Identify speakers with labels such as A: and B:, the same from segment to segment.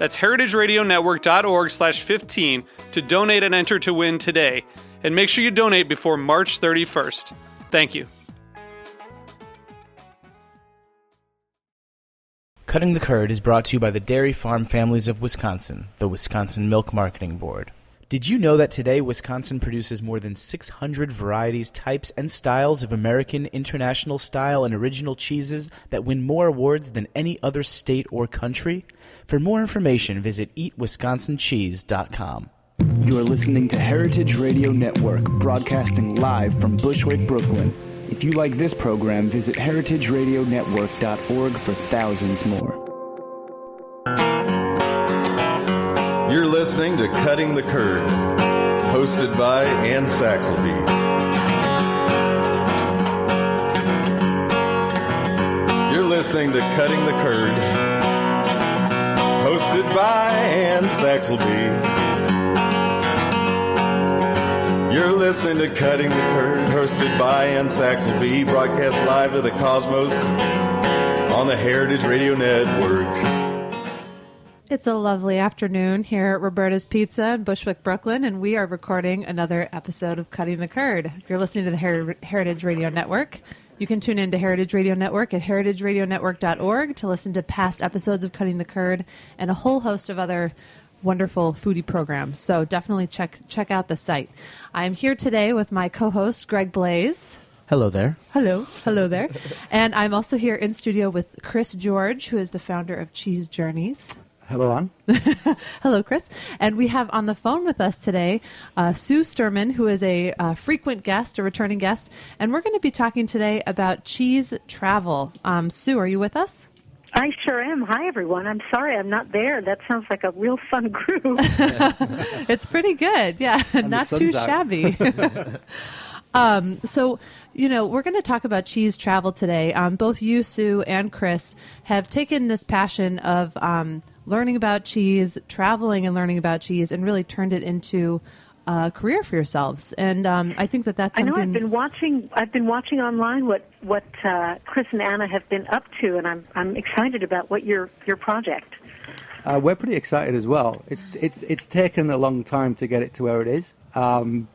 A: That's heritageradionetwork.org slash 15 to donate and enter to win today. And make sure you donate before March 31st. Thank you.
B: Cutting the Curd is brought to you by the Dairy Farm Families of Wisconsin, the Wisconsin Milk Marketing Board. Did you know that today Wisconsin produces more than 600 varieties, types, and styles of American, international style, and original cheeses that win more awards than any other state or country? For more information, visit eatwisconsincheese.com.
C: You're listening to Heritage Radio Network, broadcasting live from Bushwick, Brooklyn. If you like this program, visit heritageradionetwork.org for thousands more.
D: You're listening to Cutting the Curd, hosted by Anne Saxelby. You're listening to Cutting the Curd, hosted by Anne Saxelby. You're listening to Cutting the Curd, hosted by Anne Saxelby, broadcast live to the cosmos on the Heritage Radio Network.
E: It's a lovely afternoon here at Roberta's Pizza in Bushwick, Brooklyn, and we are recording another episode of Cutting the Curd. If you're listening to the Her- Heritage Radio Network. You can tune in to Heritage Radio Network at heritageradionetwork.org to listen to past episodes of Cutting the Curd and a whole host of other wonderful foodie programs. So definitely check check out the site. I am here today with my co-host Greg Blais.
F: Hello there.
E: Hello, hello there. and I'm also here in studio with Chris George, who is the founder of Cheese Journeys.
G: Hello, Anne.
E: Hello, Chris. And we have on the phone with us today uh, Sue Sturman, who is a uh, frequent guest, a returning guest. And we're going to be talking today about cheese travel. Um, Sue, are you with us?
H: I sure am. Hi, everyone. I'm sorry I'm not there. That sounds like a real fun group.
E: it's pretty good. Yeah, not too
G: out.
E: shabby. um, so, you know, we're going to talk about cheese travel today. Um, both you, Sue, and Chris have taken this passion of um, learning about cheese, traveling and learning about cheese, and really turned it into a career for yourselves. And um, I think that that's something.
H: I know I've been watching. I've been watching online what what uh, Chris and Anna have been up to, and I'm I'm excited about what your your project.
G: Uh, we're pretty excited as well. It's it's it's taken a long time to get it to where it is, um,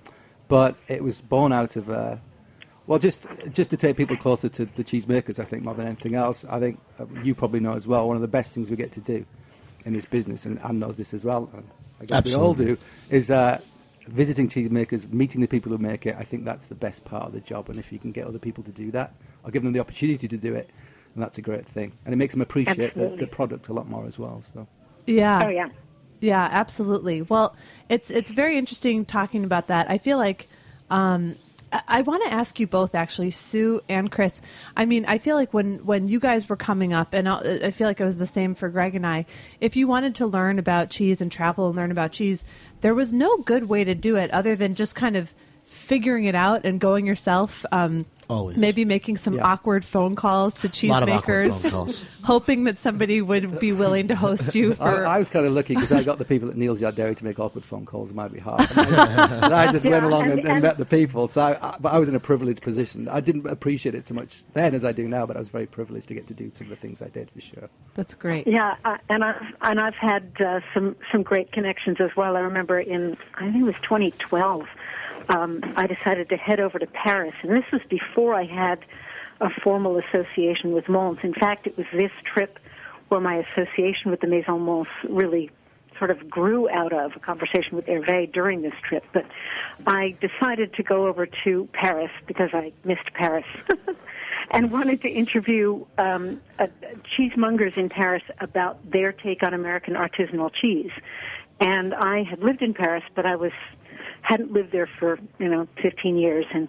G: but it was born out of uh, well, just just to take people closer to the cheesemakers. I think more than anything else. I think uh, you probably know as well. One of the best things we get to do in his business, and Anne knows this as well. And I guess we all do. Is uh, visiting cheesemakers, meeting the people who make it. I think that's the best part of the job. And if you can get other people to do that, or give them the opportunity to do it, then that's a great thing. And it makes them appreciate the, the product a lot more as well. So.
E: yeah.
H: Oh yeah.
E: Yeah, absolutely. Well, it's it's very interesting talking about that. I feel like um, I, want to ask you both, actually, Sue and Chris. I mean, I feel like when when you guys were coming up, and I feel like it was the same for Greg and I. If you wanted to learn about cheese and travel and learn about cheese, there was no good way to do it other than just kind of figuring it out and going yourself. Um,
F: Always.
E: Maybe making some
G: Yeah.
E: awkward phone calls to
F: Lot of awkward
E: cheesemakers, hoping that somebody would be willing to host you for.
G: I, I was kind of lucky because I got the people at Neal's Yard Dairy to make awkward phone calls on my behalf. And I just, and I just went along
H: and-
G: and, and,
H: and-
G: met the people. So, I, I, but I was in a privileged position. I didn't appreciate it so much then as I do now, but I was very privileged to get to do some of the things I did for sure.
E: That's great.
H: Yeah, uh, and I've and I've had uh, some some great connections as well. I remember in I think it was 2012, um, I decided to head over to Paris, and this was before I had a formal association with Mons. In fact, it was this trip where my association with the Maison Mons really sort of grew out of a conversation with Hervé during this trip. But I decided to go over to Paris because I missed Paris. and wanted to interview um, uh, cheesemongers in Paris about their take on American artisanal cheese. And I had lived in Paris, but I was hadn't lived there for you know 15 years, and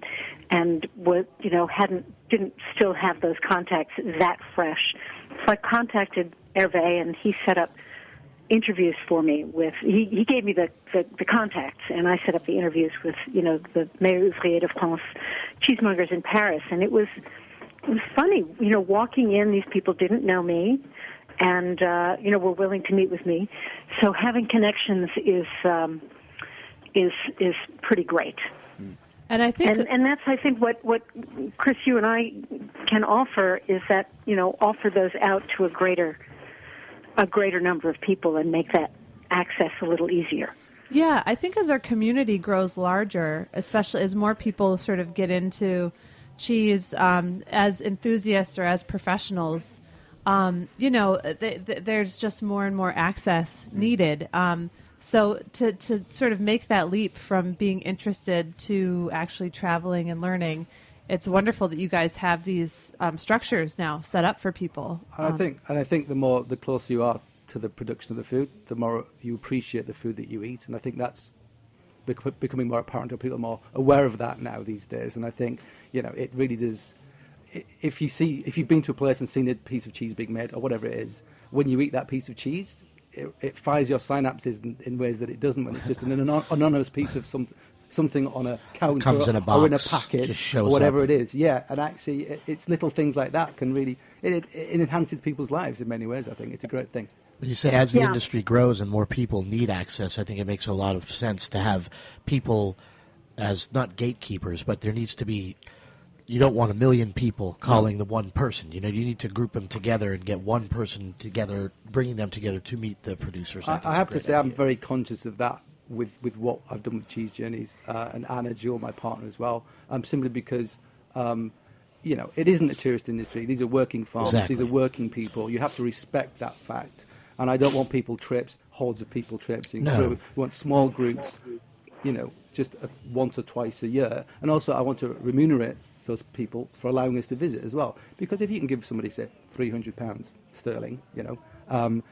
H: and was you know hadn't didn't still have those contacts that fresh. So I contacted Hervé, and he set up interviews for me with he, he gave me the, the the contacts and I set up the interviews with you know the Meilleurs Ouvriers de France cheesemongers in Paris and it was it was funny you know walking in these people didn't know me and uh you know were willing to meet with me so having connections is um is is pretty great
E: And I think
H: and and that's I think what what Chris you and I can offer is that you know offer those out to a greater a greater number of people and make that access a little easier.
E: Yeah, I think as our community grows larger, especially as more people sort of get into cheese um, as enthusiasts or as professionals, um, you know, th- th- there's just more and more access needed. Um, so to to sort of make that leap from being interested to actually traveling and learning, it's wonderful that you guys have these um, structures now set up for people.
G: And I
E: Um,
G: think, and I think the more, the closer you are to the production of the food, the more you appreciate the food that you eat. And I think that's bec- becoming more apparent to people, are more aware of that now these days. And I think, you know, it really does. If you see, if you've been to a place and seen a piece of cheese being made or whatever it is, when you eat that piece of cheese, it, it fires your synapses in, in ways that it doesn't when it's just an anon- anonymous piece of some, something on a counter
F: Comes in a
G: or in a packet or whatever
F: up.
G: it is. Yeah, and actually, it, it's little things like that can really it, it, it enhances people's lives in many ways. I think it's a great thing.
F: You say as the
H: Yeah.
F: industry grows and more people need access, I think it makes a lot of sense to have people as not gatekeepers, but there needs to be. You don't want a million people calling the one person. You know, you need to group them together and get one person together, bringing them together to meet the producers.
G: I, I have to say, I'm very conscious of that with, with what I've done with Cheese Journeys uh, and Anna Jewell, my partner as well. Um, simply because, um, you know, it isn't a tourist industry. These are working farmers.
F: Exactly.
G: These are working people. You have to respect that fact. And I don't want people trips, hordes of people trips. You
F: No.
G: We want small groups, you know, just uh once or twice a year. And also, I want to remunerate those people for allowing us to visit as well. Because if you can give somebody, say, £300 sterling, you know, um,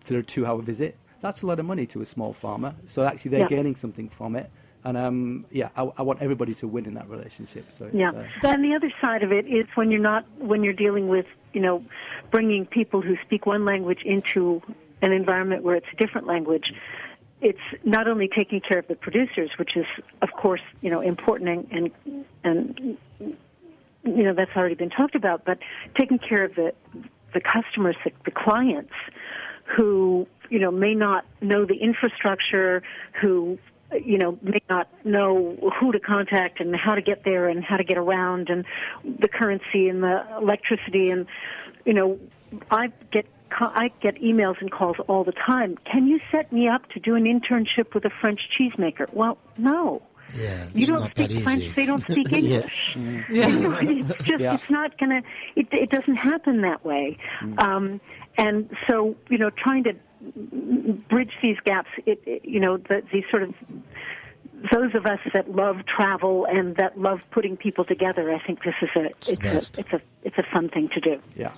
G: for a two hour visit, that's a lot of money to a small farmer. So actually, they're
H: Yeah.
G: gaining something from it. And um, yeah, I, I want everybody to win in that relationship. So it's,
H: Yeah,
G: uh,
H: and the other side of it is when you're not when you're dealing with you know bringing people who speak one language into an environment where it's a different language. It's not only taking care of the producers, which is of course you know important and and, and you know that's already been talked about, but taking care of the the customers, the, the clients who you know may not know the infrastructure, who you know may not know who to contact and how to get there and how to get around and the currency and the electricity and you know I get I get emails and calls all the time. Can you set me up to do an internship with a French cheesemaker? Well, no.
F: Yeah,
H: You don't speak French.
F: easy.
H: They don't speak
F: Yeah.
H: English. You know, it's just
G: Yeah.
H: it's not gonna. It, it doesn't happen that way. Um, and so you know, trying to bridge these gaps. It, it you know, the, these sort of those of us that love travel and that love putting people together. I think this is a
F: It's
H: it's a it's a it's a fun thing to do.
G: yeah.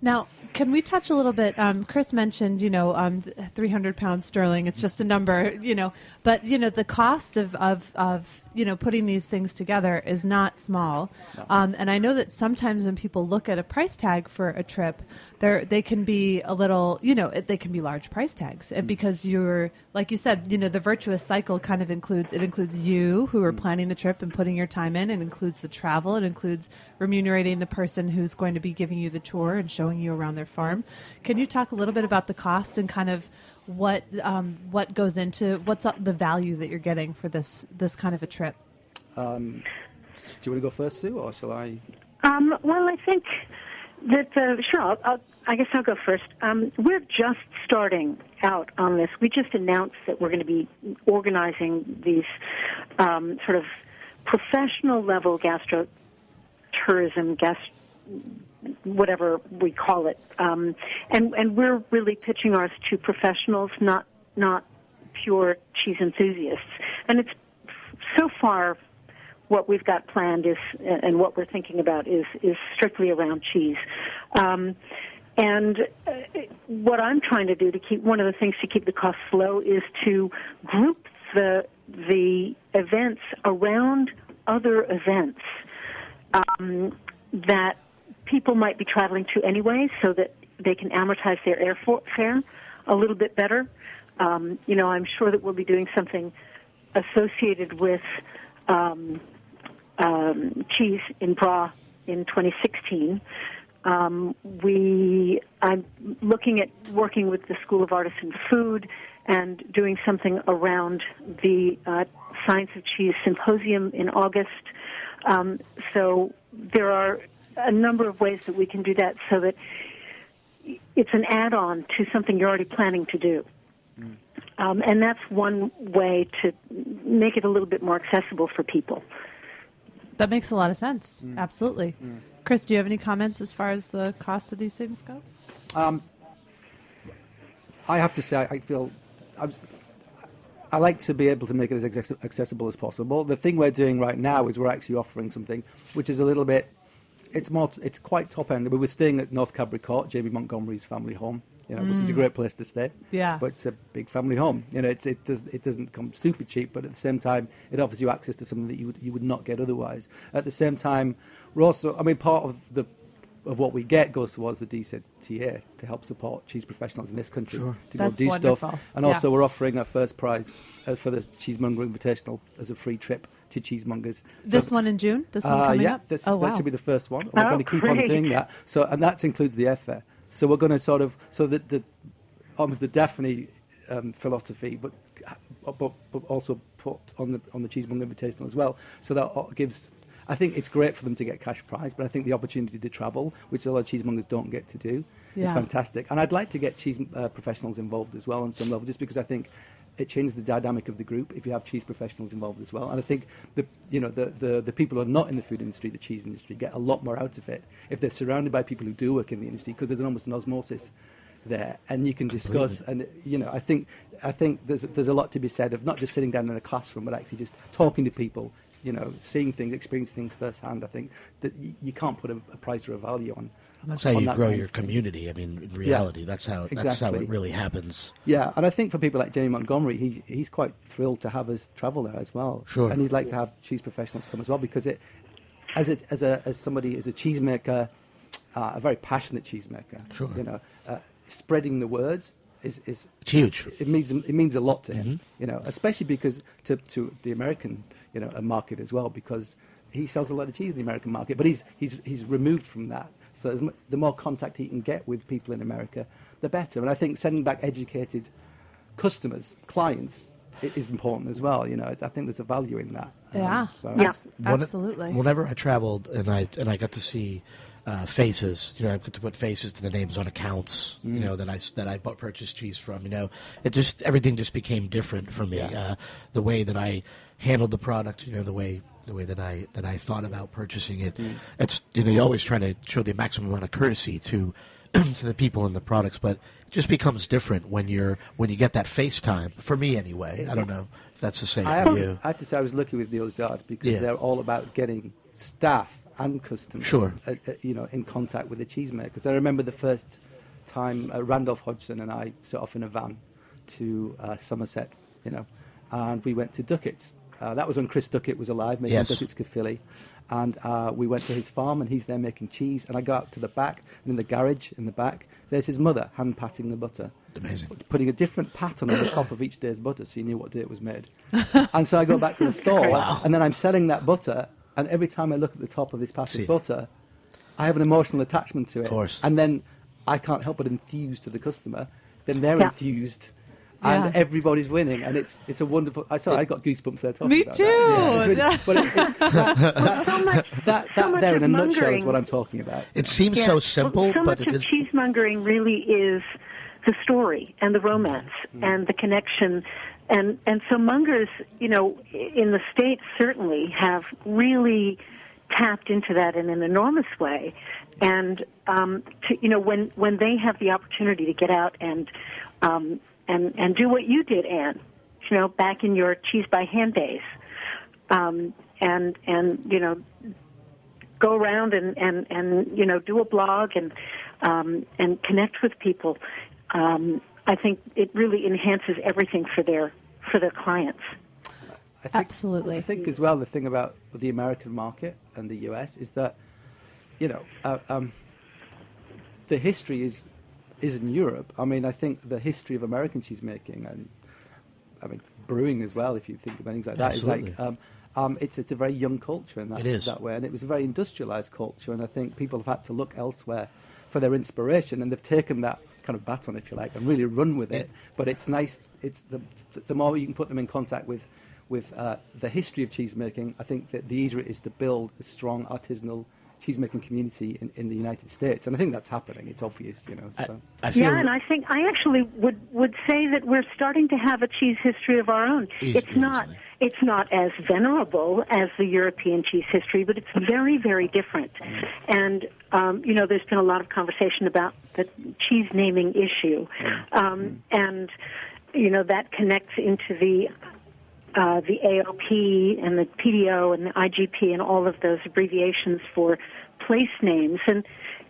E: Now, can we touch a little bit? Um, Chris mentioned, you know, um, 300 pounds sterling. It's just a number, you know, but you know, the cost of of, of you know putting these things together is not small. Um, and I know that sometimes when people look at a price tag for a trip, they they can be a little, you know, it, they can be large price tags And because you're, like you said, you know, the virtuous cycle kind of includes it includes you who are planning the trip and putting your time in. It includes the travel. It includes remunerating the person who's going to be giving you the tour and showing you around their farm. Can you talk a little bit about the cost and kind of what um, what goes into what's the value that you're getting for this this kind of a trip?
G: Do you want to go first, Sue, or shall I?
H: Um, well, I think that uh, sure. I'll, I'll, I guess I'll go first. Um, we're just starting out on this. We just announced that we're going to be organizing these um, sort of professional level gastro tourism, gas, whatever we call it, um, and and we're really pitching ours to professionals, not not pure cheese enthusiasts. And it's so far what we've got planned is, and what we're thinking about is, is strictly around cheese. Um, and uh, what I'm trying to do to keep one of the things to keep the costs low is to group the the events around other events um, that people might be traveling to anyway, so that they can amortize their airfare a little bit better. Um, you know, I'm sure that we'll be doing something associated with um, um, cheese in Bra in 2016. Um, we, I'm looking at working with the School of Artisan Food and doing something around the uh, Science of Cheese Symposium in August. Um, so there are a number of ways that we can do that so that it's an add-on to something you're already planning to do. Um, and that's one way to make it a little bit more accessible for people.
E: That makes a lot of sense. Absolutely. Chris, do you have any comments as far as the cost of these things go?
G: Um, I have to say, I feel I, was, I like to be able to make it as accessible as possible. The thing we're doing right now is we're actually offering something which is a little bit. It's more. It's quite top end. We were staying at North Cadbury Court, Jamie Montgomery's family home, you know, which is a great place to stay.
E: Yeah.
G: But it's a big family home. You know, it's, it does it doesn't come super cheap, but at the same time, it offers you access to something that you would you would not get otherwise. At the same time, we're also. I mean, part of the of what we get goes towards the DZTA to help support cheese professionals in this country
F: Sure.
G: to go
E: That's
G: do
E: wonderful.
G: stuff. And
E: Yeah.
G: also, we're offering a first prize uh, for the Cheesemonger Invitational as a free trip to cheesemongers. So-
E: This one in June? This one
G: uh,
E: coming
G: yeah,
E: up?
G: this,
E: oh, wow.
G: that should be the first one. We're
H: Oh,
G: going to keep on doing that. So, and that includes the airfare. So we're going to sort of so that the almost the Daphne um, philosophy, but, but but also put on the on the Cheesemonger Invitational as well. So that gives. I think it's great for them to get cash prize, but I think the opportunity to travel, which a lot of cheesemongers don't get to do, is fantastic. And I'd like to get cheese uh, professionals involved as well on some level, just because I think it changes the dynamic of the group if you have cheese professionals involved as well. And I think the you know the, the, the people who are not in the food industry, the cheese industry, get a lot more out of it if they're surrounded by people who do work in the industry because there's an, almost an osmosis there, and you can discuss. And you know, I think I think there's there's a lot to be said of not just sitting down in a classroom, but actually just talking to people. You know, seeing things, experiencing things firsthand. I think that y- you can't put a, a price or a value on.
F: That's how you
G: that
F: grow your
G: thing.
F: community. I mean, in reality, that's how that's how it really happens.
G: Yeah, and I think for people like Jamie Montgomery, he, he's quite thrilled to have us travel there as well.
F: Sure.
G: And he'd like to have cheese professionals come as well because it, as a, as a as somebody as a cheesemaker, uh, a very passionate cheesemaker.
F: Sure.
G: You know, uh, spreading the words is is
F: It's huge. Mm-hmm.
G: It means it means a lot to him. You know, especially because to to the American you know market as well because he sells a lot of cheese in the American market, but he's he's he's removed from that. So as mu- the more contact he can get with people in America, the better. And I think sending back educated customers, clients, i- is important as well. You know, I think there's a value in that. Um,
E: Yeah.
G: so
H: Yeah.
F: When-
E: absolutely.
F: Whenever I traveled and I and I got to see uh, faces, you know, I got to put faces to the names on accounts, you know, that I s- that I bought purchased cheese from. You know, it just everything just became different for me.
G: Yeah.
F: Uh, the way that I handled the product, you know, the way the way that I that I thought about purchasing it. It's you know, you're always trying to show the maximum amount of courtesy to to the people and the products, but it just becomes different when you're when you get that FaceTime. For me, anyway. I don't know if that's the same
G: I
F: for
G: have,
F: you.
G: to, I have to say I was lucky with Neal's Yard because
F: Yeah.
G: they're all about getting staff and customers,
F: Sure.
G: uh, uh, you know, in contact with the cheesemakers. Because I remember the first time uh, Randolph Hodgson and I set off in a van to uh, Somerset, you know, and we went to Duckett's. Uh, that was when Chris Duckett was alive, making
F: Yes.
G: Duckett's Caerphilly. And uh, we went to his farm, and he's there making cheese. And I go out to the back, and in the garage in the back, there's his mother hand patting the butter
F: Amazing.
G: putting a different pattern on the top of each day's butter so you knew what day it was made. and so I go back to the store,
F: Wow.
G: and then I'm selling that butter, and every time I look at the top of this packet of butter, I have an emotional attachment to it.
F: Of course.
G: And then I can't help but enthuse to the customer. Then they're
H: Yeah.
G: enthused. And
E: Yeah.
G: everybody's winning, and it's it's a wonderful. I sorry, I got goosebumps there talking
E: Me
G: about
E: too.
G: That.
E: Yeah.
G: It's really- but it, it's, that's, that's,
H: So much,
G: that,
H: so
G: that
H: much
G: there in a
H: of
G: nutshell is what I'm talking about.
F: It seems
H: Yeah.
F: so
H: Well,
F: simple,
H: so
F: but
H: much
F: it
H: of
F: is.
H: cheesemongering really is the story and the romance
F: Mm-hmm.
H: and the connection. And and so mongers, you know, in the states certainly have really tapped into that in an enormous way. And um, to, you know, when when they have the opportunity to get out and um, and and do what you did, Anne. You know, back in your cheese by hand days, um, and and you know, go around and and and you know do a blog and um, and connect with people. Um, I think it really enhances everything for their for their clients.
G: I think,
E: Absolutely.
G: I think as well the thing about the American market and the US is that you know uh, um, the history is is in Europe. I mean, I think the history of American cheesemaking and I mean brewing as well. If you think about things like that, is like um, um, it's it's a very young culture in that that way, and it was a very industrialized culture. And I think people have had to look elsewhere for their inspiration, and they've taken that kind of baton, if you like, and really run with it. But it's nice. It's the the more you can put them in contact with with uh, the history of cheesemaking, I think that the easier it is to build a strong artisanal cheesemaking community in, in the United States. And I think that's happening. It's obvious, you know. So.
F: I feel
H: Yeah, and I think I actually would would say that we're starting to have a cheese history of our own.
F: Easy-
H: it's not
F: easily.
H: it's not as venerable as the European cheese history, but it's very very different. And um, you know, there's been a lot of conversation about the cheese naming issue, um, and you know that connects into the uh, the AOP and the PDO and the IGP and all of those abbreviations for place names. And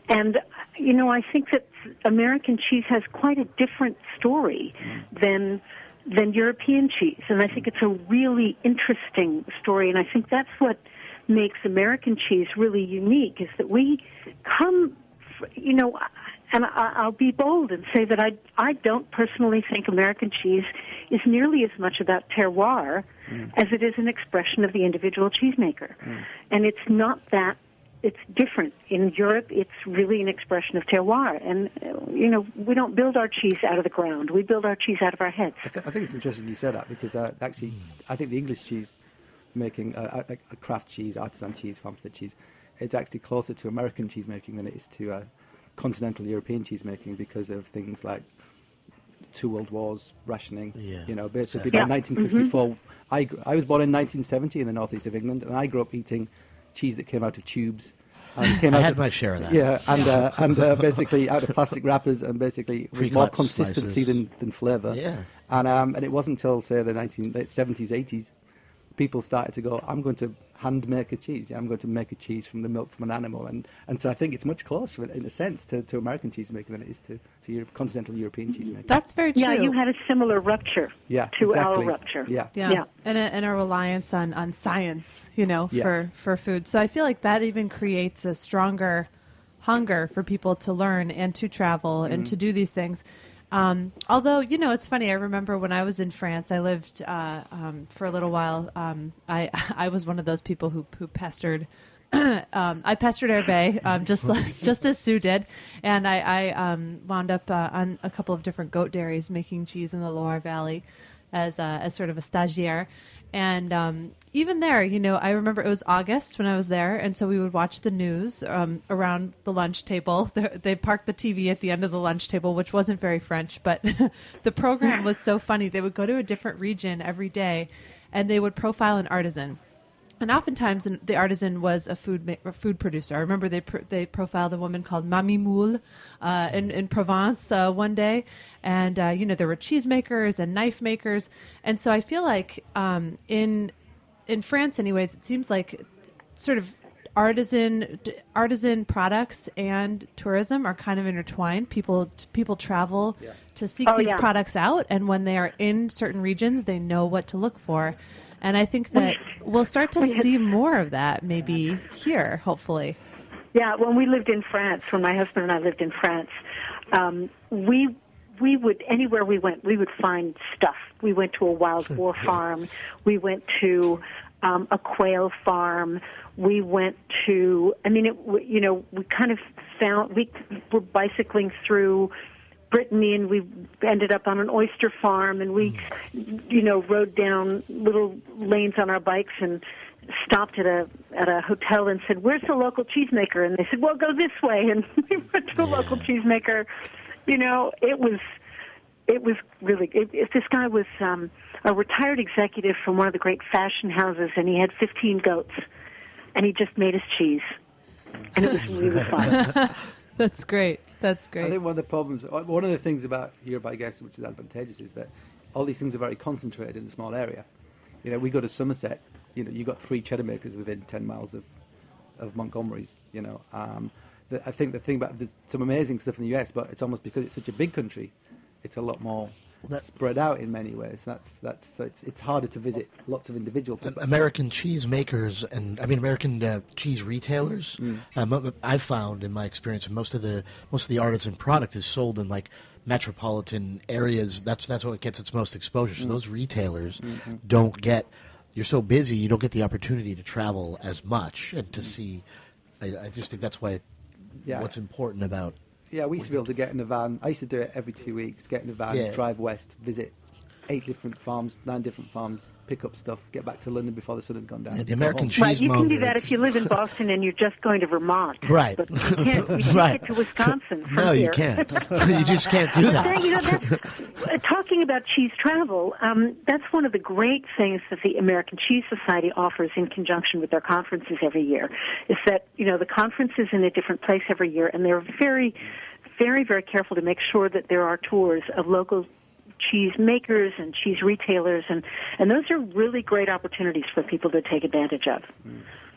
H: and you know, I think that American cheese has quite a different story than than European cheese, and I think it's a really interesting story. And I think that's what makes American cheese really unique is that we come, you know. And I'll be bold and say that I I don't personally think American cheese is nearly as much about terroir as it is an expression of the individual cheesemaker, and it's not that it's different. In Europe, it's really an expression of terroir. And, uh, you know, we don't build our cheese out of the ground. We build our cheese out of our heads.
G: I, th- I think it's interesting you said that because uh, actually, I think the English cheese making, uh, uh, craft cheese, artisan cheese, farmstead cheese, is actually closer to American cheese making than it is to uh, continental European cheese making because of things like two world wars, rationing.
F: Yeah,
G: You know, basically
H: exactly.
G: by 1954, I, gr- I was born in 1970 in the northeast of England, and I grew up eating cheese that came out of tubes. And came
F: I
G: out
F: had
G: of,
F: my share of that.
G: Yeah, and uh, and uh, basically out of plastic wrappers, and basically it was more consistency
F: slices.
G: than, than flavour.
F: Yeah.
G: And um, and it wasn't until say the 19 late 70s, 80s, people started to go, I'm going to hand make a cheese. I'm going to make a cheese from the milk from an animal, and and so I think it's much closer in, in a sense to, to American cheese making than it is to to Europe, continental European mm-hmm. cheese making.
E: That's very true.
H: Yeah, you had a similar rupture
G: yeah,
H: to
G: exactly.
H: our rupture.
G: Yeah.
E: Yeah.
H: Yeah.
E: And, a, and a reliance on, on science, you know,
G: Yeah.
E: for, for food. So I feel like that even creates a stronger hunger for people to learn and to travel and mm-hmm. to do these things. Um, although, you know, it's funny. I remember when I was in France, I lived uh, um, for a little while. Um, I, I was one of those people who, who pestered um, I pestered Hervé, um, just like, just as Sue did, and I, I um, wound up uh, on a couple of different goat dairies making cheese in the Loire Valley as uh, as sort of a stagiaire. And um, even there, you know, I remember it was August when I was there, and so we would watch the news um, around the lunch table. They- They parked the TV at the end of the lunch table, which wasn't very French, but the program was so funny. They would go to a different region every day, and they would profile an artisan. And oftentimes, the artisan was a food ma- a food producer. I remember they pr- they profiled a woman called Mamie Moule uh, in in Provence uh, one day, and uh, you know there were cheesemakers and knife makers, and so I feel like um, in in France, anyways, it seems like sort of artisan artisan products and tourism are kind of intertwined. People people travel to seek
H: Oh,
E: these
H: yeah.
E: products out, and when they are in certain regions, they know what to look for. And I think that we'll start to see more of that maybe here, hopefully.
H: Yeah, when we lived in France, when my husband and I lived in France, um, we we would anywhere we went, we would find stuff. We went to a wild boar farm. We went to um, a quail farm. We went to. I mean, it. w- You know, we kind of found we were bicycling through. Brittany and we ended up on an oyster farm and we, you know, rode down little lanes on our bikes and stopped at a at a hotel and said, "Where's the local cheesemaker?" And they said, "Well, go this way." And we went to a local cheesemaker. You know, it was it was really. It, it, this guy was um, a retired executive from one of the great fashion houses, and he had 15 goats, and he just made his cheese, and it was really fun.
E: That's great. That's great.
G: I think one of the problems, uh, one of the things about Europe, I guess, which is advantageous, is that all these things are very concentrated in a small area. You know, we go to Somerset. You know, you've got three cheddar makers within ten miles of of Montgomery's. You know, um, the, I think the thing about there's some amazing stuff in the US, but it's almost because it's such a big country, it's a lot more
F: that-
G: spread out in many ways. That's that's so it's it's harder to visit lots of individual people.
F: American cheese makers and I mean American uh, cheese retailers. Mm. Um, uh, uh, I've found in my experience, most of the most of the artisan product is sold in like metropolitan areas. That's that's what gets its most exposure. So mm. those retailers mm-hmm. don't get. You're so busy, you don't get the opportunity to travel as much and to mm. see. I, I just think that's why.
G: Yeah.
F: What's important about
G: Yeah, we used to be able to get in a van. I used to do it every two weeks. Get in a van,
F: Yeah.
G: drive west, visit eight different farms, nine different farms, pick up stuff, get back to London before the sun had gone down.
F: Yeah, the American cheese
H: Right, you can do that if you live in Boston and you're just going to Vermont.
F: Right.
H: But you can't, you can't
F: Right.
H: get to Wisconsin from
F: no,
H: here.
F: you can't. you just can't do that.
H: that, you know, that's, uh, talking about cheese travel, um, that's one of the great things that the American Cheese Society offers in conjunction with their conferences every year. Is that you know the conference is in a different place every year, and they're very, very, very careful to make sure that there are tours of local cheese makers and cheese retailers, and and those are really great opportunities for people to take advantage of.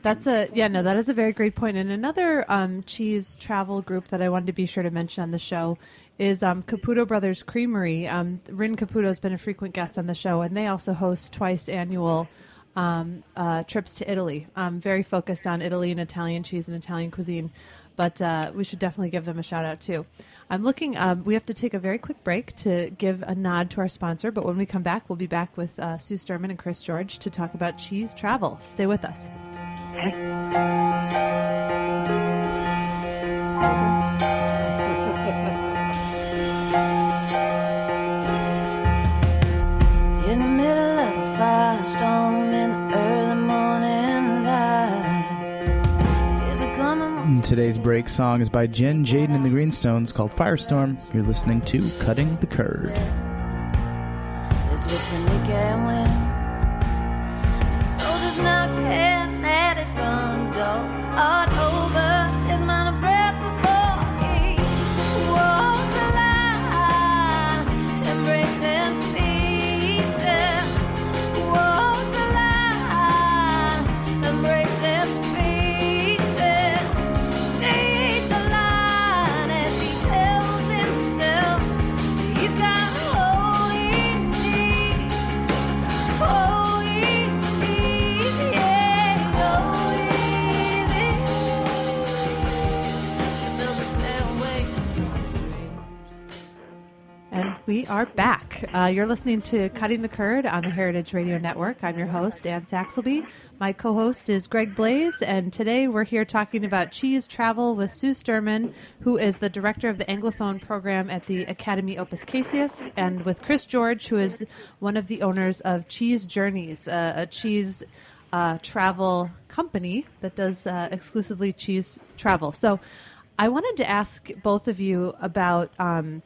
E: That's a yeah no that is a very great point. And another um, cheese travel group that I wanted to be sure to mention on the show is um, Caputo Brothers Creamery. Um, Rynn Caputo has been a frequent guest on the show, and they also host twice annual um, uh, trips to Italy. Um, very focused on Italy and Italian cheese and Italian cuisine. But uh, we should definitely give them a shout out too. I'm looking. Um, we have to take a very quick break to give a nod to our sponsor. But when we come back, we'll be back with uh, Sue Sturman and Chris George to talk about cheese travel. Stay with us.
I: In the middle of a firestorm
B: And Today's break song is by Jen, Jaden, and the Greenstones called Firestorm. You're listening to Cutting the Curd.
I: We
E: are back. Uh, you're listening to Cutting the Curd on the Heritage Radio Network. I'm your host, Anne Saxelby. My co host is Greg Blais, and today we're here talking about cheese travel with Sue Sturman, who is the director of the Anglophone program at the Academy Opus Caseus, and with Chris George, who is one of the owners of Cheese Journeys, uh, a cheese uh, travel company that does uh, exclusively cheese travel. So I wanted to ask both of you about. Um,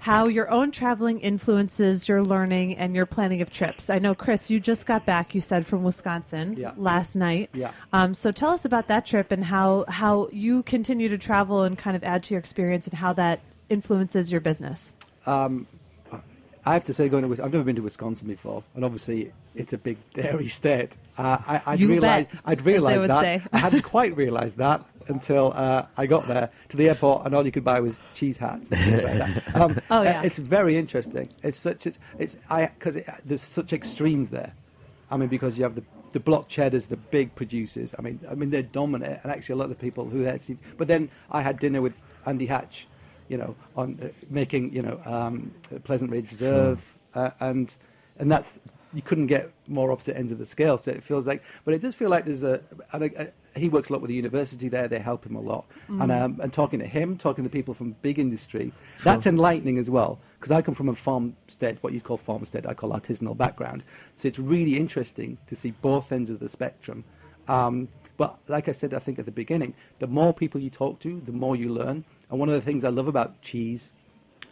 E: how your own traveling influences your learning and your planning of trips. I know, Chris, you just got back. You said from Wisconsin
G: Yeah.
E: last night.
G: Yeah.
E: Um, so tell us about that trip and how how you continue to travel and kind of add to your experience and how that influences your business.
G: I have to say, going to I've never been to Wisconsin before, and obviously it's a big dairy state. Uh, I, I'd
E: You
G: realized, I'd realized that.
E: say.
G: I hadn't quite realized that until uh, I got there to the airport, and all you could buy was cheese hats. Like. Um,
E: Oh, yeah.
G: uh, it's very interesting. It's such a, it's I because it, there's such extremes there. I mean, because you have the the block cheddars, the big producers. I mean, I mean they're dominant, and actually a lot of the people who there. But then I had dinner with Andy Hatch, you know, on uh, making you know um, Pleasant Ridge Reserve, uh, and and that's you couldn't get more opposite ends of the scale. So it feels like, but it does feel like there's a. And I, I, he works a lot with the university there. They help him a lot, and um, and talking to him, talking to people from big industry, that's enlightening as well. Because I come from a farmstead, what you'd call farmstead, I call artisanal background. So it's really interesting to see both ends of the spectrum. Um, but like I said, I think at the beginning, the more people you talk to, the more you learn. And one of the things I love about cheese,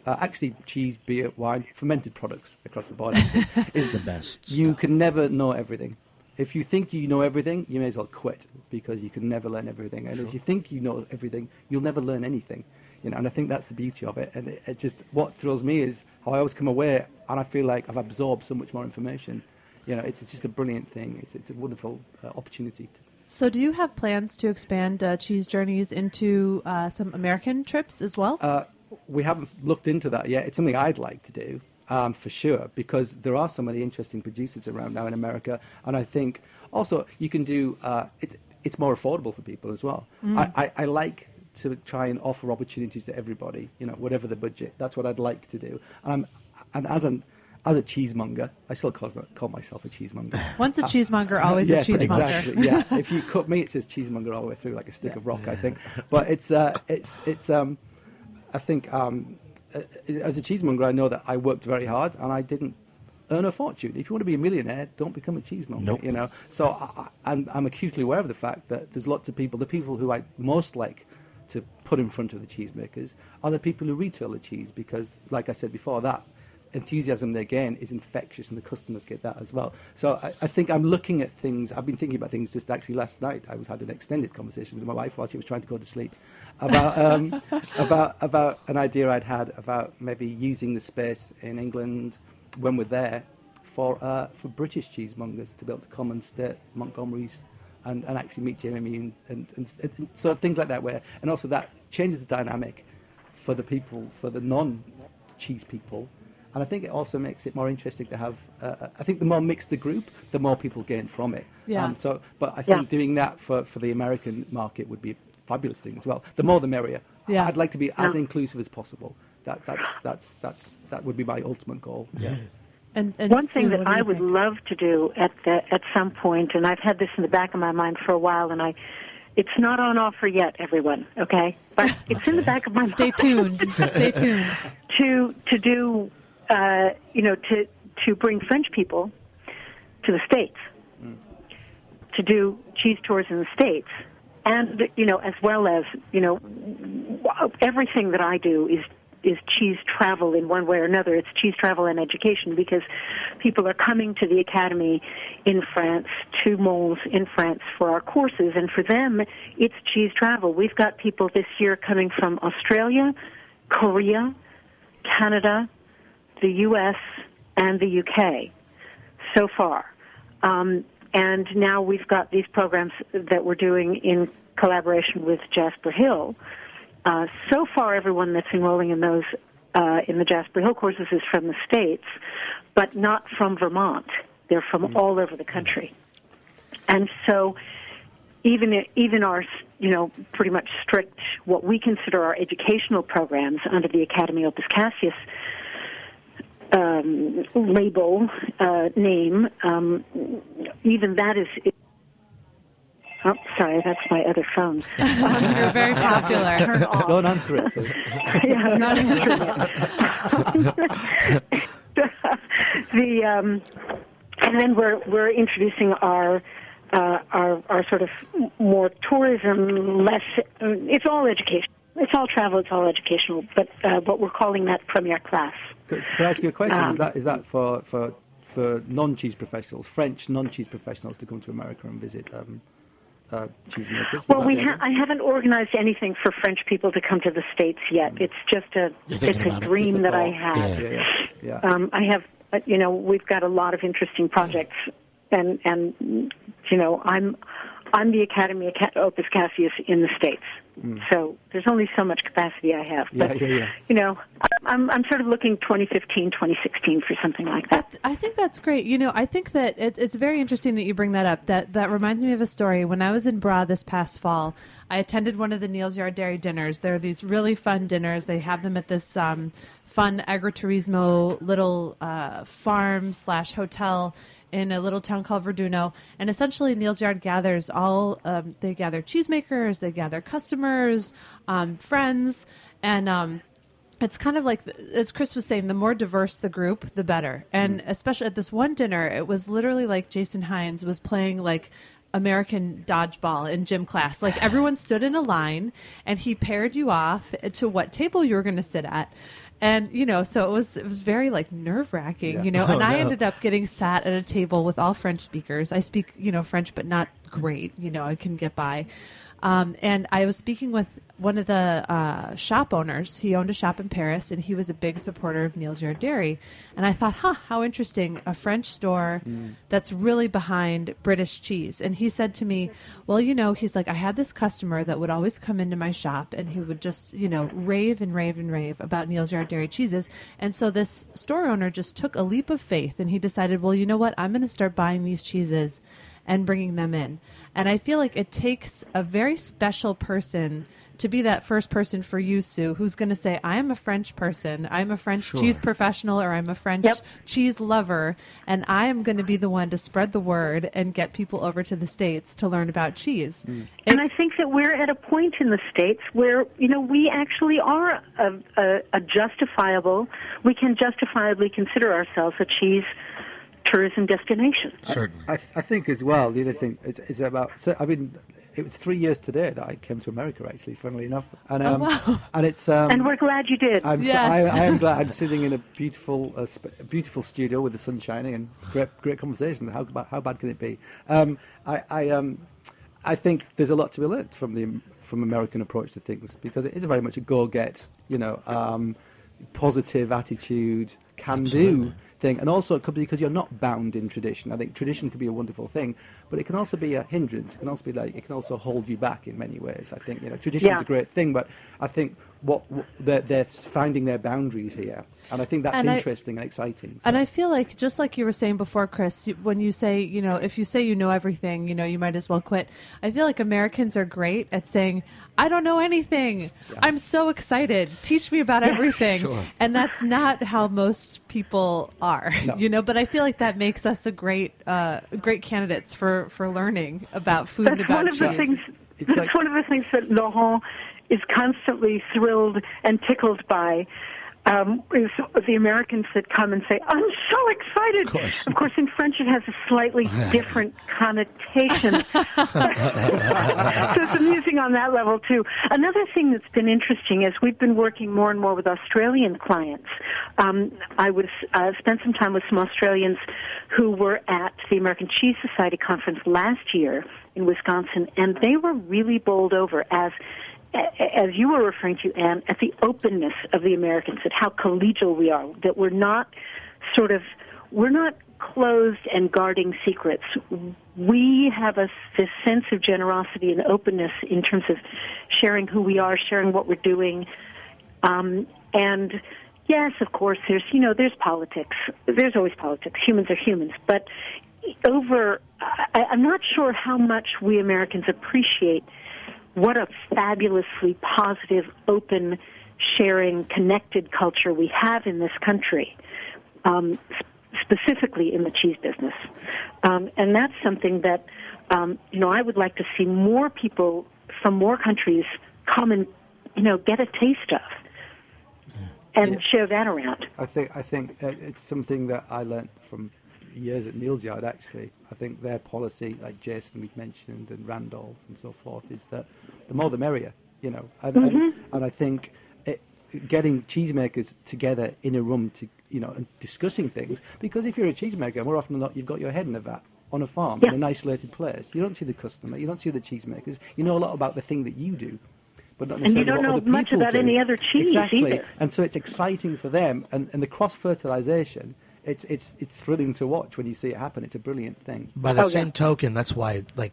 G: uh, actually cheese, beer, wine, fermented products across the board, is
F: the best.
G: you can never know everything. If you think you know everything, you may as well quit because you can never learn everything. And if you think you know everything, you'll never learn anything. You know, and I think that's the beauty of it. And it, it just what thrills me is how I always come away and I feel like I've absorbed so much more information. You know, it's, it's just a brilliant thing. It's, it's a wonderful uh, opportunity. To,
E: So, do you have plans to expand uh, Cheese Journeys into uh, some American trips as well?
G: Uh, we haven't looked into that yet. It's something I'd like to do um, for sure because there are so many interesting producers around now in America, and I think also you can do uh, it's it's more affordable for people as well. I, I, I like to try and offer opportunities to everybody, you know, whatever the budget. That's what I'd like to do. Um, and as an as a cheesemonger, I still call, call myself a cheesemonger.
E: Once a cheesemonger, always
G: yes,
E: a cheesemonger.
G: exactly. Yeah, if you cut me, it says cheesemonger all the way through, like a stick of rock, I think. But it's uh, it's it's um, I think um, as a cheesemonger, I know that I worked very hard and I didn't earn a fortune. If you want to be a millionaire, don't become a cheesemonger.
F: Nope.
G: You know. So I, I, I'm, I'm acutely aware of the fact that there's lots of people. The people who I most like to put in front of the cheesemakers are the people who retail the cheese because, like I said before, that enthusiasm they gain is infectious and the customers get that as well. So I, I think I'm looking at things, I've been thinking about things just actually last night. I was had an extended conversation with my wife while she was trying to go to sleep about, um, about, about an idea I'd had about maybe using the space in England when we're there for, uh, for British cheesemongers to be able to come and stay at Montgomery's and, and actually meet Jeremy and, and, and, and so things like that where, and also that changes the dynamic for the people, for the non-cheese people. And I think it also makes it more interesting to have. Uh, I think the more mixed the group, the more people gain from it.
E: Yeah.
G: Um, so, but I think
H: Yeah.
G: doing that for, for the American market would be a fabulous thing as well. The more, the merrier.
E: Yeah.
G: I'd like to be as
H: Yeah.
G: inclusive as possible. That that's that's that's that would be my ultimate goal. Yeah.
E: And, and
H: One
E: Sue,
H: thing that I would
E: think?
H: love to do at the, at some point, and I've had this in the back of my mind for a while, and I, it's not on offer yet, everyone. Okay, but it's in the back of my
E: Stay
H: mind.
E: tuned. Stay tuned.
H: to to do, uh, you know, to to bring French people to the states, to do cheese tours in the states, and you know, as well as you know, everything that I do is is cheese travel in one way or another. It's cheese travel and education because people are coming to the academy in France, to Mons in France for our courses, and for them, it's cheese travel. We've got people this year coming from Australia, Korea, Canada, the U.S., and the UK so far. Um, and now we've got these programs that we're doing in collaboration with Jasper Hill. Uh, so far, everyone that's enrolling in those uh, in the Jasper Hill courses is from the states, but not from Vermont. They're from all over the country, and so even even our you know pretty much strict what we consider our educational programs under the Academy Opus Caseus um, label uh, name, um, even that is. Oh, sorry, that's my other phone.
E: You're very popular.
G: Don't answer it. Sue.
H: yeah, I'm not answering it. the um, and then we're we're introducing our uh, our our sort of more tourism, less. It's all education. It's all travel. It's all educational. But uh, but we're calling that premier class.
G: Could, could I ask you a question? is
H: Um,
G: that is that for for for non-cheese professionals, French non-cheese professionals, to come to America and visit um, uh, cheesemakers?
H: Well, we ha- I haven't organized anything for French people to come to the states yet. It's just a it's a
F: about it.
H: dream that I have.
F: Yeah.
G: yeah, yeah, yeah.
H: Um, I have, uh, you know, we've got a lot of interesting projects, and and you know, I'm I'm the Academy of Opus Caseus in the states, so there's only so much capacity I have. But
G: yeah, yeah.
H: you know, I'm I'm sort of looking 2015, 2016 for something like that.
E: I think that's great. You know, I think that it, it's very interesting that you bring that up. That that reminds me of a story. When I was in Bra this past fall, I attended one of the Neal's Yard Dairy dinners. There are these really fun dinners. They have them at this um, fun agriturismo little uh, farm slash hotel in a little town called Verduno. And essentially, Neal's Yard gathers all. Um, they gather cheesemakers, they gather customers, um, friends, and. Um, it's kind of like as Chris was saying, the more diverse the group, the better. And especially at this one dinner, it was literally like Jason Hinds was playing like American dodgeball in gym class. Like everyone stood in a line, and he paired you off to what table you were going to sit at. And you know, so it was it was very like nerve wracking, you know.
F: Oh,
E: and I
F: no.
E: ended up getting sat at a table with all French speakers. I speak you know French, but not great. You know, I can get by. Um, and I was speaking with one of the uh, shop owners. He owned a shop in Paris, and he was a big supporter of Neal's Yard Dairy. And I thought, huh, how interesting! A French store that's really behind British cheese. And he said to me, well, you know, he's like, I had this customer that would always come into my shop, and he would just, you know, rave and rave and rave about Neal's Yard Dairy cheeses. And so this store owner just took a leap of faith, and he decided, well, you know what? I'm going to start buying these cheeses and bringing them in. And I feel like it takes a very special person to be that first person for you, Sue, who's going to say, I am a French person, I'm a French cheese professional, or I'm a French
H: Yep.
E: cheese lover, and I am going to be the one to spread the word and get people over to the States to learn about cheese. Mm.
H: And I think that we're at a point in the states where you know we actually are a, a, a justifiable. We can justifiably consider ourselves a cheese tourism destination.
F: Certainly.
G: I, th- I think as well. The other thing is, is about. So, I mean, it was three years today that I came to America. Actually, funnily enough, and um,
E: wow.
G: and it's um,
H: And we're glad you did.
G: I'm so,
E: Yes.
G: I, I am glad I'm sitting in a beautiful, uh, sp- beautiful studio with the sun shining and great, great conversation. How bad, how bad can it be? Um, I, I, um, I think there's a lot to be learnt from the from American approach to things because it is very much a go get, you know, um, positive attitude, can do thing, and also it could be because you're not bound in tradition. I think tradition can be a wonderful thing, but it can also be a hindrance. It can also be like it can also hold you back in many ways. I think you know tradition's
H: Yeah.
G: a great thing, but I think what, what they're, they're finding their boundaries here, and I think that's
E: And I-
G: interesting and exciting.
E: And I feel like, just like you were saying before, Chris, when you say, you know, if you say you know everything, you know, you might as well quit. I feel like Americans are great at saying, I don't know anything. I'm so excited. Teach me about everything.
F: Sure.
E: And that's not how most people are,
G: No.
E: you know, but I feel like that makes us a great, uh, great candidates for, for learning about food and
H: That's
E: about
H: one of
E: cheese.
H: the things.
G: It's
H: that's
G: like-
H: one of the things that Laurent is constantly thrilled and tickled by. Um, is the Americans that come and say, "I'm so excited."
F: Of course.
H: in French, it has a slightly different connotation. so it's amusing on that level too. Another thing that's been interesting is we've been working more and more with Australian clients. Um, I was uh, spent some time with some Australians who were at the American Cheese Society conference last year in Wisconsin, and they were really bowled over as as you were referring to, Anne, at the openness of the Americans, at how collegial we are, that we're not sort of, we're not closed and guarding secrets. We have a, this sense of generosity and openness in terms of sharing who we are, sharing what we're doing. Um, and yes, of course, there's, you know, there's politics. There's always politics. Humans are humans. But over, I, I'm not sure how much we Americans appreciate what a fabulously positive, open, sharing, connected culture we have in this country, um, specifically in the cheese business. Um, and that's something that, um, you know, I would like to see more people from more countries come and, you know, get a taste of and share that around.
G: I think I think uh, it's something that I learned from years at Neal's Yard. Actually, I think their policy, like Jason we've mentioned and Randolph and so forth, is that the more the merrier. You know, and, and, mm-hmm. and I think it, getting cheesemakers together in a room to you know and discussing things because if you're a cheesemaker, more often than not, you've got your head in a vat. On a farm
H: Yeah.
G: in an isolated place, you don't see the customer, you don't see the cheesemakers. You know a lot about the thing that you do, but not
H: And you
G: necessarily
H: don't
G: what
H: know much about
G: do.
H: any other cheese
G: exactly.
H: either.
G: And so it's exciting for them, and, and the cross fertilization. It's it's it's thrilling to watch when you see it happen. It's a brilliant thing.
F: By the
H: Oh, yeah.
F: same token, that's why like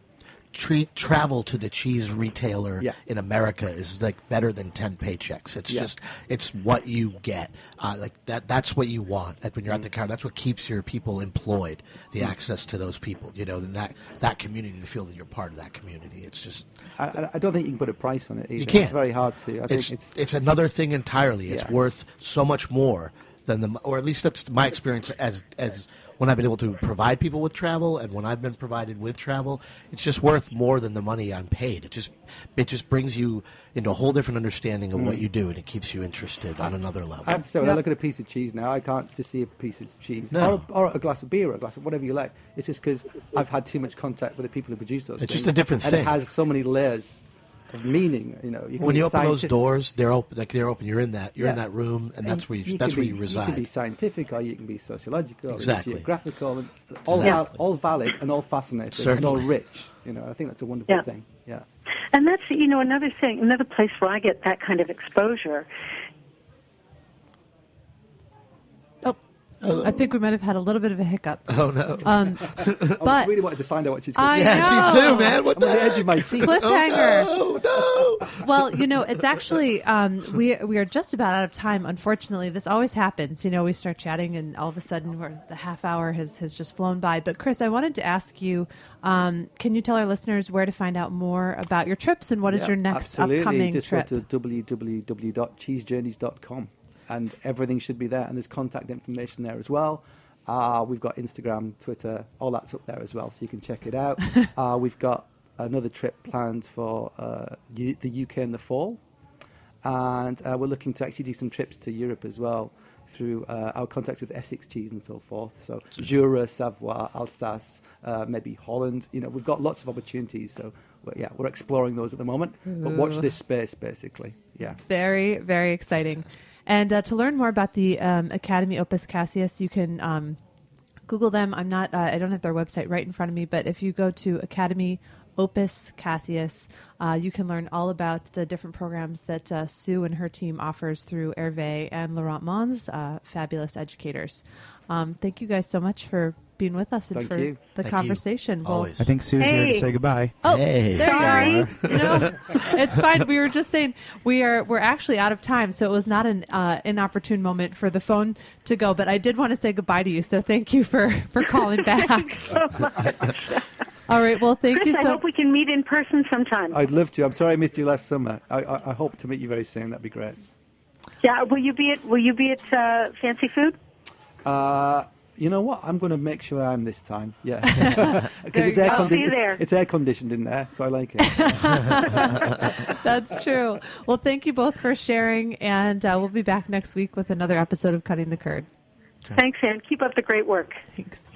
F: treat travel to the cheese retailer
G: Yeah.
F: in America is like better than ten paychecks. It's
G: Yeah.
F: just it's what you get. Uh, like that that's what you want. Like when you're at
G: Mm.
F: the counter, that's what keeps your people employed. The access to those people, you know, and that that community to feel that you're part of that community. It's just
G: I, I- I don't think you can put a price on it either.
F: you can't.
G: It's very hard to. I
F: it's,
G: think it's
F: it's another thing entirely. It's
G: Yeah.
F: worth so much more than the, or at least that's my experience as as when I've been able to provide people with travel and when I've been provided with travel. It's just worth more than the money I'm paid. It just it just brings you into a whole different understanding of what you do, and it keeps you interested on another level.
G: Mm. I have to say, when
E: Yeah.
G: I look at a piece of cheese now, I can't just see a piece of cheese
F: No.
G: or, or a glass of beer or a glass of whatever you like. It's just because I've had too much contact with the people who produce those
F: It's
G: things.
F: just a different
G: and
F: thing.
G: it has so many layers of meaning. You know, you can
F: when you open those doors, they're open. Like they're open. You're in that. You're in that room, and that's where you,
G: you
F: that's
G: can
F: where
G: be-
F: you
G: You can be scientific, or you can be sociological,
F: Exactly.
G: or geographical, and all,
F: Exactly.
G: all valid and all fascinating
F: Certainly.
G: and all rich. You know, I think that's a wonderful
H: Yeah.
G: thing. Yeah.
H: And that's you know another thing, another place where I get that kind of exposure.
E: Oh, I think we might have had a little bit of a hiccup.
F: Oh no!
E: Um,
G: I was really wanted to find out what she's
E: I
F: yeah,
E: know.
F: me too, man. What
G: I'm
F: the
G: on the edge of my seat.
E: cliffhanger.
F: Oh no!
E: well, you know, it's actually um, we we are just about out of time. Unfortunately, this always happens. You know, we start chatting, and all of a sudden, we're, the half hour has has just flown by. But Chris, I wanted to ask you: um, Can you tell our listeners where to find out more about your trips and what is
G: Yeah,
E: your next
G: absolutely.
E: upcoming
G: Just
E: trip?
G: go to www.cheesejourneys.com and everything should be there. And there's contact information there as well. Uh, we've got Instagram, Twitter, all that's up there as well, so you can check it out. uh, we've got another trip planned for uh, U- the UK in the fall. And uh, we're looking to actually do some trips to Europe as well through uh, our contacts with Essex cheese and so forth. So Jura, Savoie, Alsace, uh, maybe Holland. You know, we've got lots of opportunities. So we're, yeah, we're exploring those at the moment. But watch this space, basically. Yeah.
E: Very, very exciting. And uh, to learn more about the um, Academie Opus Caseus, you can um, Google them. I'm not, uh, I don't have their website right in front of me, but if you go to Academie Opus Caseus, uh, you can learn all about the different programs that uh, Sue and her team offers through Hervé and Laurent Mons, uh, fabulous educators. Um, thank you guys so much for being with us and
G: Thank
E: for
G: you.
E: the
F: Thank you.
E: conversation. Well,
F: Always.
B: I think Sue's here to say goodbye.
E: Oh,
F: Hey.
E: there you are. No, it's fine. We were just saying we are we're actually out of time, so it was not an uh, inopportune moment for the phone to go. But I did want to say goodbye to you, so thank you for for calling back. All right. Well, thank
H: Chris,
E: you So I
H: hope we can meet in person sometime.
G: I'd love to. I'm sorry I missed you last summer. I, I, I hope to meet you very soon. That'd be great.
H: yeah, will you be at Will you be at uh, Fancy Food?
G: Uh, you know what? I'm going to make sure I am this time. Yeah, because it's air
E: go.
H: I'll see
G: condi-
H: you
G: it's, it's air conditioned in there, so I like it.
E: That's true. Well, thank you both for sharing, and uh, we'll be back next week with another episode of Cutting the Curd.
H: Thanks, Anne. Keep up the great work.
E: Thanks.